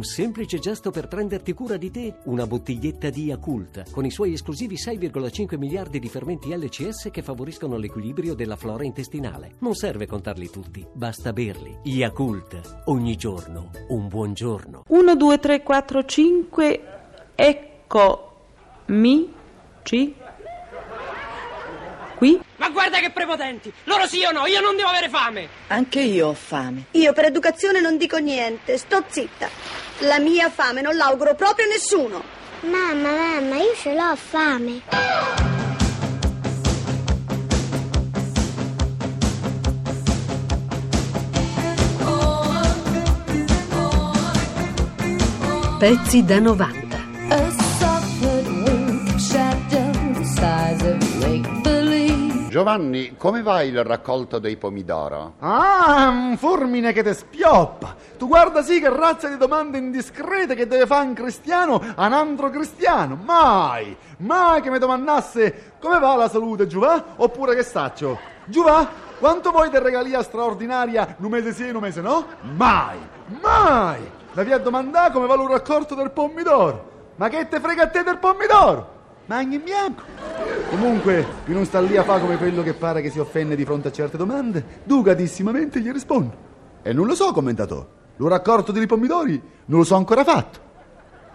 un semplice gesto per prenderti cura di te, una bottiglietta di Yakult, con i suoi esclusivi 6,5 miliardi di fermenti LCS che favoriscono l'equilibrio della flora intestinale. Non serve contarli tutti, basta berli. Yakult, ogni giorno, un buon giorno. 1, 2, 3, 4, 5, ecco, mi, ci. Ma guarda che prepotenti! Loro sì o no? Io non devo avere fame! Anche io ho fame. Io per educazione non dico niente, sto zitta. La mia fame non l'auguro proprio a nessuno. Mamma, mamma, io ce l'ho fame. Pezzi da 90. Giovanni, come va il raccolto dei pomidoro? Ah, un fulmine che te spioppa. Tu guarda sì che razza di domande indiscrete che deve fare un cristiano a un altro cristiano. Mai, mai che mi domandasse come va la salute, Giuvà? Oppure che staccio? Giuvà, quanto vuoi di regalia straordinaria un mese sì e un mese no? Mai, mai. La via a domandare come va il raccolto del pomidoro. Ma che te frega a te del pomidoro? Magni bianco. Comunque, chi non sta lì a fare come quello che pare che si offende di fronte a certe domande, ducatissimamente gli rispondo. E non lo so, commentatore. Lo raccolto dei pomidori non lo so ancora fatto.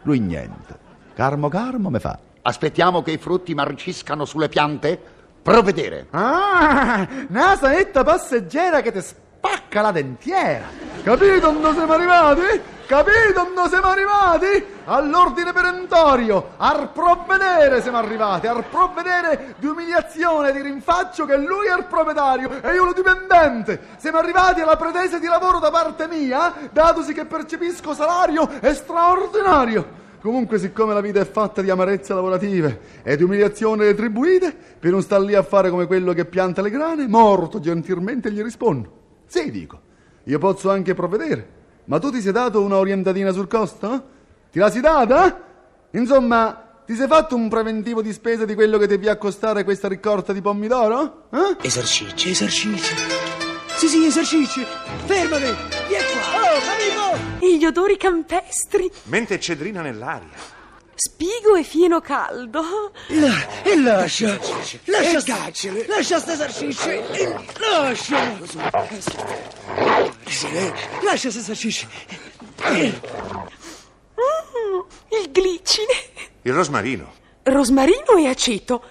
Lui niente. Carmo carmo me fa. Aspettiamo che i frutti marciscano sulle piante? Provvedere. Ah, una saetta passeggera che ti spacca la dentiera. Capito dove siamo arrivati? Capito dove siamo arrivati? All'ordine perentorio, al provvedere siamo arrivati, al provvedere di umiliazione, di rinfaccio che lui è il proprietario e io lo dipendente. Siamo arrivati alla pretesa di lavoro da parte mia, datosi che percepisco salario straordinario. Comunque, siccome la vita è fatta di amarezze lavorative e di umiliazioni retribuite, per non star lì a fare come quello che pianta le grane, morto gentilmente gli rispondo. Sì, dico, io posso anche provvedere, ma tu ti sei dato una orientatina sul costo? Ti la sei data? Insomma, ti sei fatto un preventivo di spesa di quello che ti a costare questa riccolta di pomidoro? Eh? Esercizi, esercizi. Sì, sì, esercizi. Fermati! Vieni qua! Oh, amico! E gli odori campestri, Mente cedrina nell'aria. spigo e fieno caldo. La- e lascia! Lascia sta- Lascia sta esercizi! E Lascia! Sì, Lascia sta esercizi! Mm, il glicine. Il rosmarino. Rosmarino e aceto.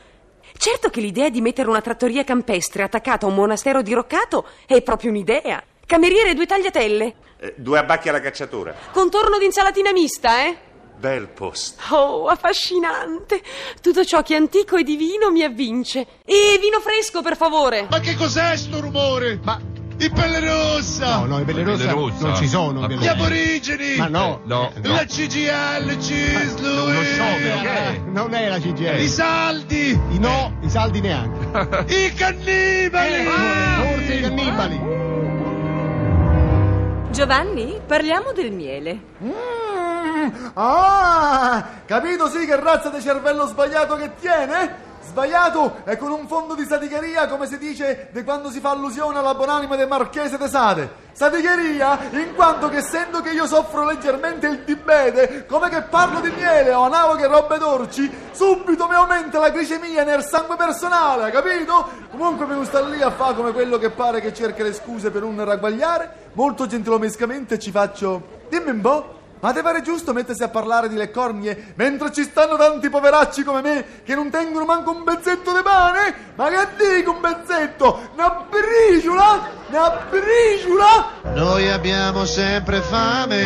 Certo che l'idea di mettere una trattoria campestre attaccata a un monastero diroccato è proprio un'idea. Cameriere e due tagliatelle. Eh, due abbacchi alla cacciatura. Contorno di insalatina mista, eh? Bel posto. Oh, affascinante. Tutto ciò che è antico e divino mi avvince. E vino fresco, per favore. Ma che cos'è sto rumore? Ma Il pelle rossa! no, no, i pelle rossa non ci sono. Gli aborigeni! Ma no, La CGL, CISLU! uno sciopero, eh, non è la CGL. I saldi! I no, i saldi neanche. I cannibali! Forse i cannibali. Giovanni, parliamo del miele. Mm, ah, capito sì che razza di cervello sbagliato che tiene? Sbagliato e con un fondo di saticheria, come si dice di quando si fa allusione alla buonanima del marchese de Sade. Saticheria, in quanto che essendo che io soffro leggermente il diabete, come che parlo di miele o analoghe robe dolci, subito mi aumenta la glicemia nel sangue personale, capito? Comunque mi sta lì a fare come quello che pare che cerca le scuse per non ragguagliare, molto gentilomescamente ci faccio... Dimmi un po'. Ma ti pare giusto mettersi a parlare di le cornie mentre ci stanno tanti poveracci come me che non tengono manco un pezzetto di pane? Ma che dico un pezzetto? Una briciola? Una briciola? Noi abbiamo sempre fame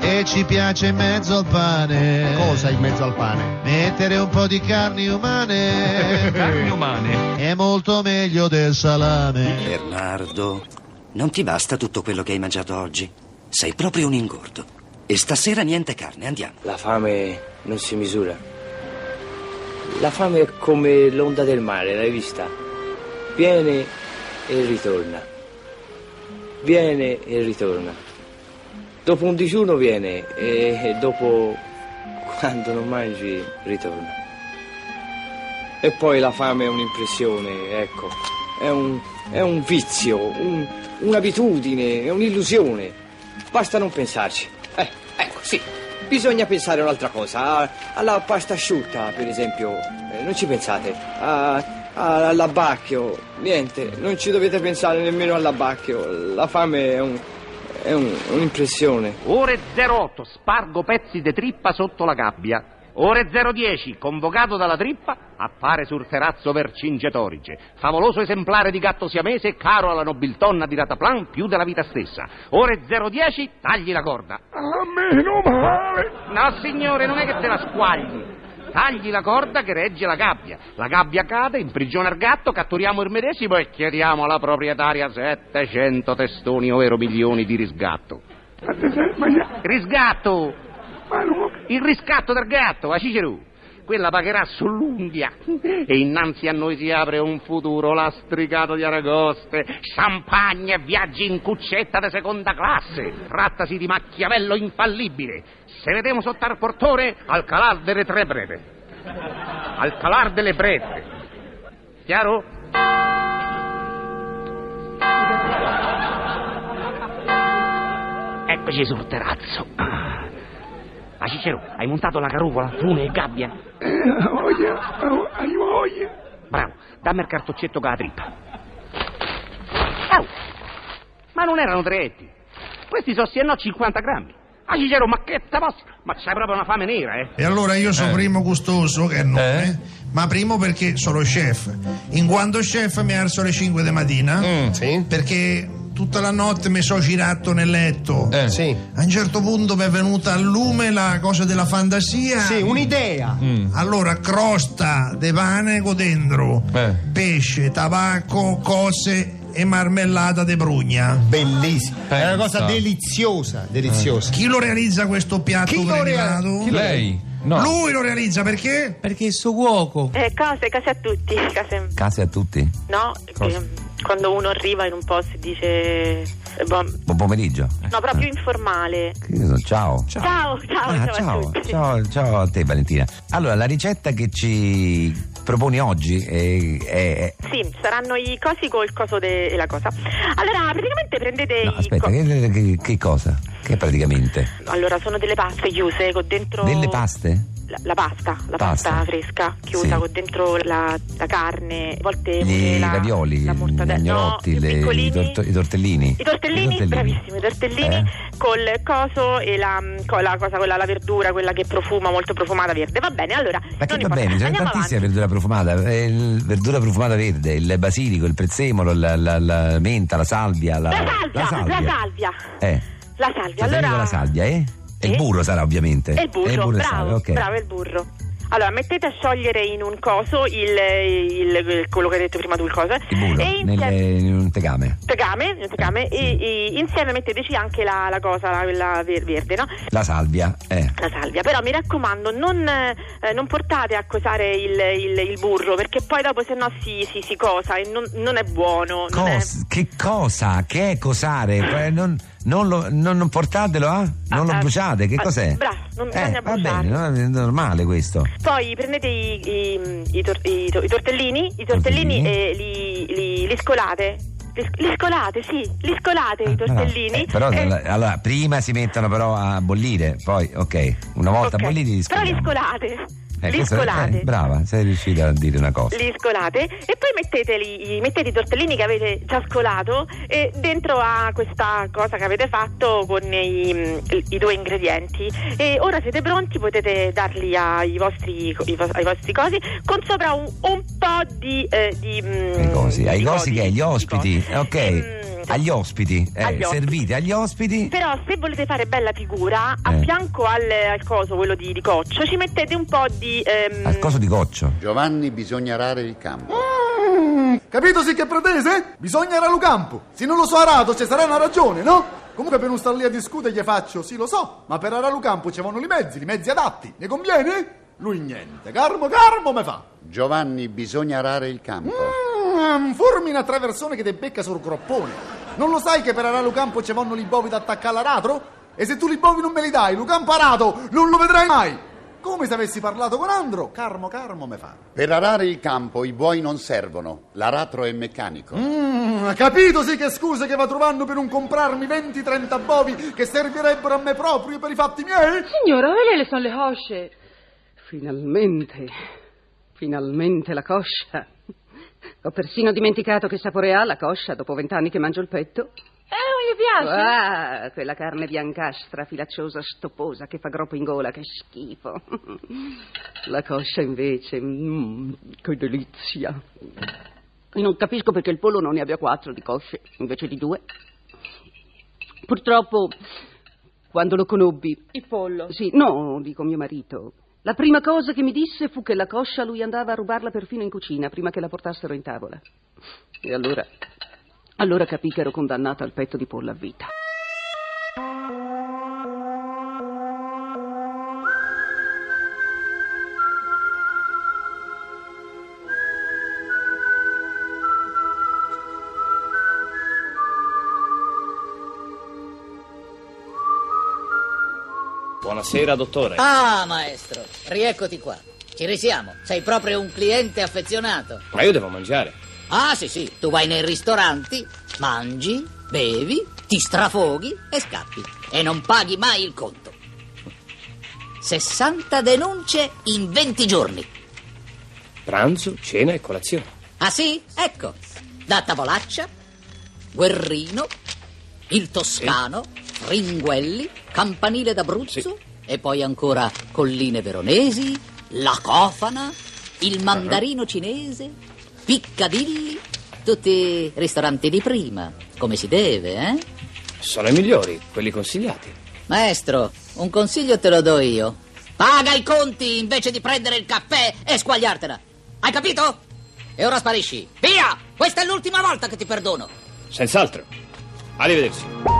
e ci piace in mezzo al pane. Cosa in mezzo al pane? Mettere un po' di carni umane. carni umane. È molto meglio del salame. Bernardo, non ti basta tutto quello che hai mangiato oggi? Sei proprio un ingordo. E stasera niente carne, andiamo. La fame non si misura. La fame è come l'onda del mare, l'hai vista? Viene e ritorna. Viene e ritorna. Dopo un digiuno viene e dopo, quando non mangi, ritorna. E poi la fame è un'impressione, ecco. È un, è un vizio, un- un'abitudine, è un'illusione. Basta non pensarci. Eh, ecco, sì. Bisogna pensare a un'altra cosa, alla pasta asciutta, per esempio. Eh, non ci pensate. A- a- all'abbacchio, niente, non ci dovete pensare nemmeno all'abbacchio. La fame è un. è un- un'impressione. Ore 08, spargo pezzi di trippa sotto la gabbia. Ore 010, convocato dalla trippa, appare sul terrazzo Vercingetorige. Favoloso esemplare di gatto siamese, caro alla nobiltonna di Rataplan più della vita stessa. Ore 010, tagli la corda. Meno male. No, signore, non è che te la squagli. Tagli la corda che regge la gabbia. La gabbia cade, imprigiona il gatto, catturiamo il medesimo e chiediamo alla proprietaria 700 testoni, ovvero milioni di risgatto. Risgatto! Il riscatto del gatto, a Cicerù. Quella pagherà sull'unghia. E innanzi a noi si apre un futuro lastricato di aragoste, champagne e viaggi in cuccetta di seconda classe. Trattasi di Machiavello infallibile. Se vediamo sotto al portone, al calar delle tre breve. Al calar delle breve. Chiaro? Eccoci sul terrazzo. Ma Cicero, hai montato la carucola, fune e gabbia? Voglia, hai voglia. Bravo, dammi il cartoccetto con la trippa. Au! Ma non erano tretti. Questi sono sì e no 50 grammi. Ah, Cicero, ma che te posso... Ma c'hai proprio una fame nera, eh? E allora io sono primo gustoso, che no, eh? Ma primo perché sono chef. In quanto chef mi alzo alle 5 di mattina. Perché tutta la notte mi sono girato nel letto. A un certo punto mi è venuta al lume la cosa della fantasia. Sì, un'idea. Allora, crosta de pane con dentro, pesce, tabacco, cose e marmellata de brugna. Bellissimo. È una cosa deliziosa, deliziosa. Chi lo realizza questo piatto Chi lo realizza? Lei? No. Lui lo realizza perché? Perché il suo cuoco. Eh, cose, case a tutti, case... Case a tutti. No, che quando uno arriva in un posto e dice... eh, boh, Buon pomeriggio. no, proprio informale. Che ne so, Ciao. Ciao, ciao, Ah, ciao, a ciao, tutti. ciao, ciao a te Valentina. Allora, la ricetta che ci proponi oggi è, è- Sì, saranno i cosi col coso de- e la cosa. Allora, praticamente prendete No, aspetta, co- che, che- che cosa? Che praticamente? Allora, sono delle paste chiuse con dentro... Delle paste? La, la pasta, la Pasta. pasta, fresca, chiusa Sì. con dentro la, la carne, a volte Gli la, ravioli, la gli mortadella. agnolotti, no, le- i i, torto- i tortellini. I tortellini, bravissimi, i tortellini Eh? col coso e la, con la cosa, quella, la verdura, quella che profuma, molto profumata verde. Va bene, allora. Ma che va importa. bene, c'è tantissima verdura profumata, eh, il- verdura profumata verde, il basilico, il prezzemolo, la, menta, la salvia, la, avanti. Salvia, la salvia. Eh, La salvia, tortellini allora. la salvia, eh? E il Sì. burro sarà ovviamente. E il burro, E il burro bravo, sale, ok. bravo, il burro. Allora, mettete a sciogliere in un coso il, il- quello che hai detto prima tu, il coso. Il burro, E nel- insieme, in un tegame. tegame, nel tegame, e, e insieme metteteci anche la, la cosa, la, quella ver- verde, no? La salvia, eh. La salvia, però mi raccomando, non, eh, non portate a cosare il, il- burro perché poi dopo se no si, si, si cosa e non, non è buono. non è- Cos- che cosa? Che è cosare? Eh, Non, non lo, non, non portatelo, ah? Non lo ah, bruciate, che ah, cos'è? bravo, non eh, bisogna va bruciare. bene, no? è normale questo. Poi prendete i, i- i tor- i to- i tortellini, i tortellini e li, li- li scolate. Li, scolate, sì, li scolate i tortellini. Eh, però e- allora, prima si mettono però a bollire, poi ok, una volta ok. bolliti li Però li scolate. Eh, li questo- scolate. eh, brava, sei riuscita a dire una cosa. Li scolate e poi metteteli, mettete i tortellini che avete già scolato e dentro a questa cosa che avete fatto con i, i due ingredienti. E ora siete pronti, potete darli ai vostri, ai vostri cosi con sopra un, un po' di. eh, di mm, Ai cosi, ai di cosi che agli ospiti, ok, Ehm, agli ospiti, eh, agli ospiti. servite agli ospiti. Però se volete fare bella figura, a Eh. fianco al, al coso, quello di, di coccio, ci mettete un po' di... ehm, Al coso di coccio. Giovanni, bisogna arare il campo. Mm, capito sì che pretese? Bisogna arare il campo. Se non lo so arato, ci sarà una ragione, no? Comunque per non star lì a discutere gli faccio, sì lo so, ma per arare il campo ci vanno i mezzi, i mezzi adatti. Ne conviene? Lui niente. Carmo, carmo me fa. Giovanni, bisogna arare il campo. Mm, formina tre persone che te becca sul groppone. Non lo sai che per arare il campo ci vanno i bovi da attaccare all'aratro? E se tu i bovi non me li dai, il campo arato non lo vedrai mai. come se avessi parlato con Andro. Carmo, carmo me fa. Per arare il campo i buoi non servono, l'aratro è meccanico. Mm, capito sì che scuse che va trovando per non comprarmi 20-30 bovi che servirebbero a me proprio per i fatti miei? Signora, quelle le sono le cosce. Finalmente, finalmente la coscia. Ho persino dimenticato che sapore ha la coscia dopo vent'anni che mangio il petto. Eh, non gli piace? Ah, quella carne biancastra, filacciosa, stoposa, che fa groppo in gola, che schifo. La coscia invece, mm, che delizia. E non capisco perché il pollo non ne abbia quattro di cosce, invece di due. Purtroppo, quando lo conobbi... Il pollo? Sì, no, dico mio marito. La prima cosa che mi disse fu che la coscia lui andava a rubarla perfino in cucina, prima che la portassero in tavola. E allora... Allora capì che ero condannata al petto di pollo a vita. Buonasera, dottore. Ah, maestro, rieccoti qua. Ci risiamo. Sei proprio un cliente affezionato. Ma io devo mangiare. Ah, sì, sì. Tu vai nei ristoranti, mangi, bevi, ti strafoghi e scappi. E non paghi mai il conto. 60 denunce in 20 giorni. Pranzo, cena e colazione. Ah, sì? Ecco. Da Tavolaccia, Guerrino, il Toscano, Ringuelli, Campanile d'Abruzzo e poi ancora Colline Veronesi, La Cofana, il Mandarino Cinese, Piccadilly, tutti ristoranti di prima, come si deve, eh? Sono i migliori, quelli consigliati. Maestro, un consiglio te lo do io. Paga i conti invece di prendere il caffè e squagliartela. Hai capito? E ora sparisci. Via! Questa è l'ultima volta che ti perdono. Senz'altro. Arrivederci.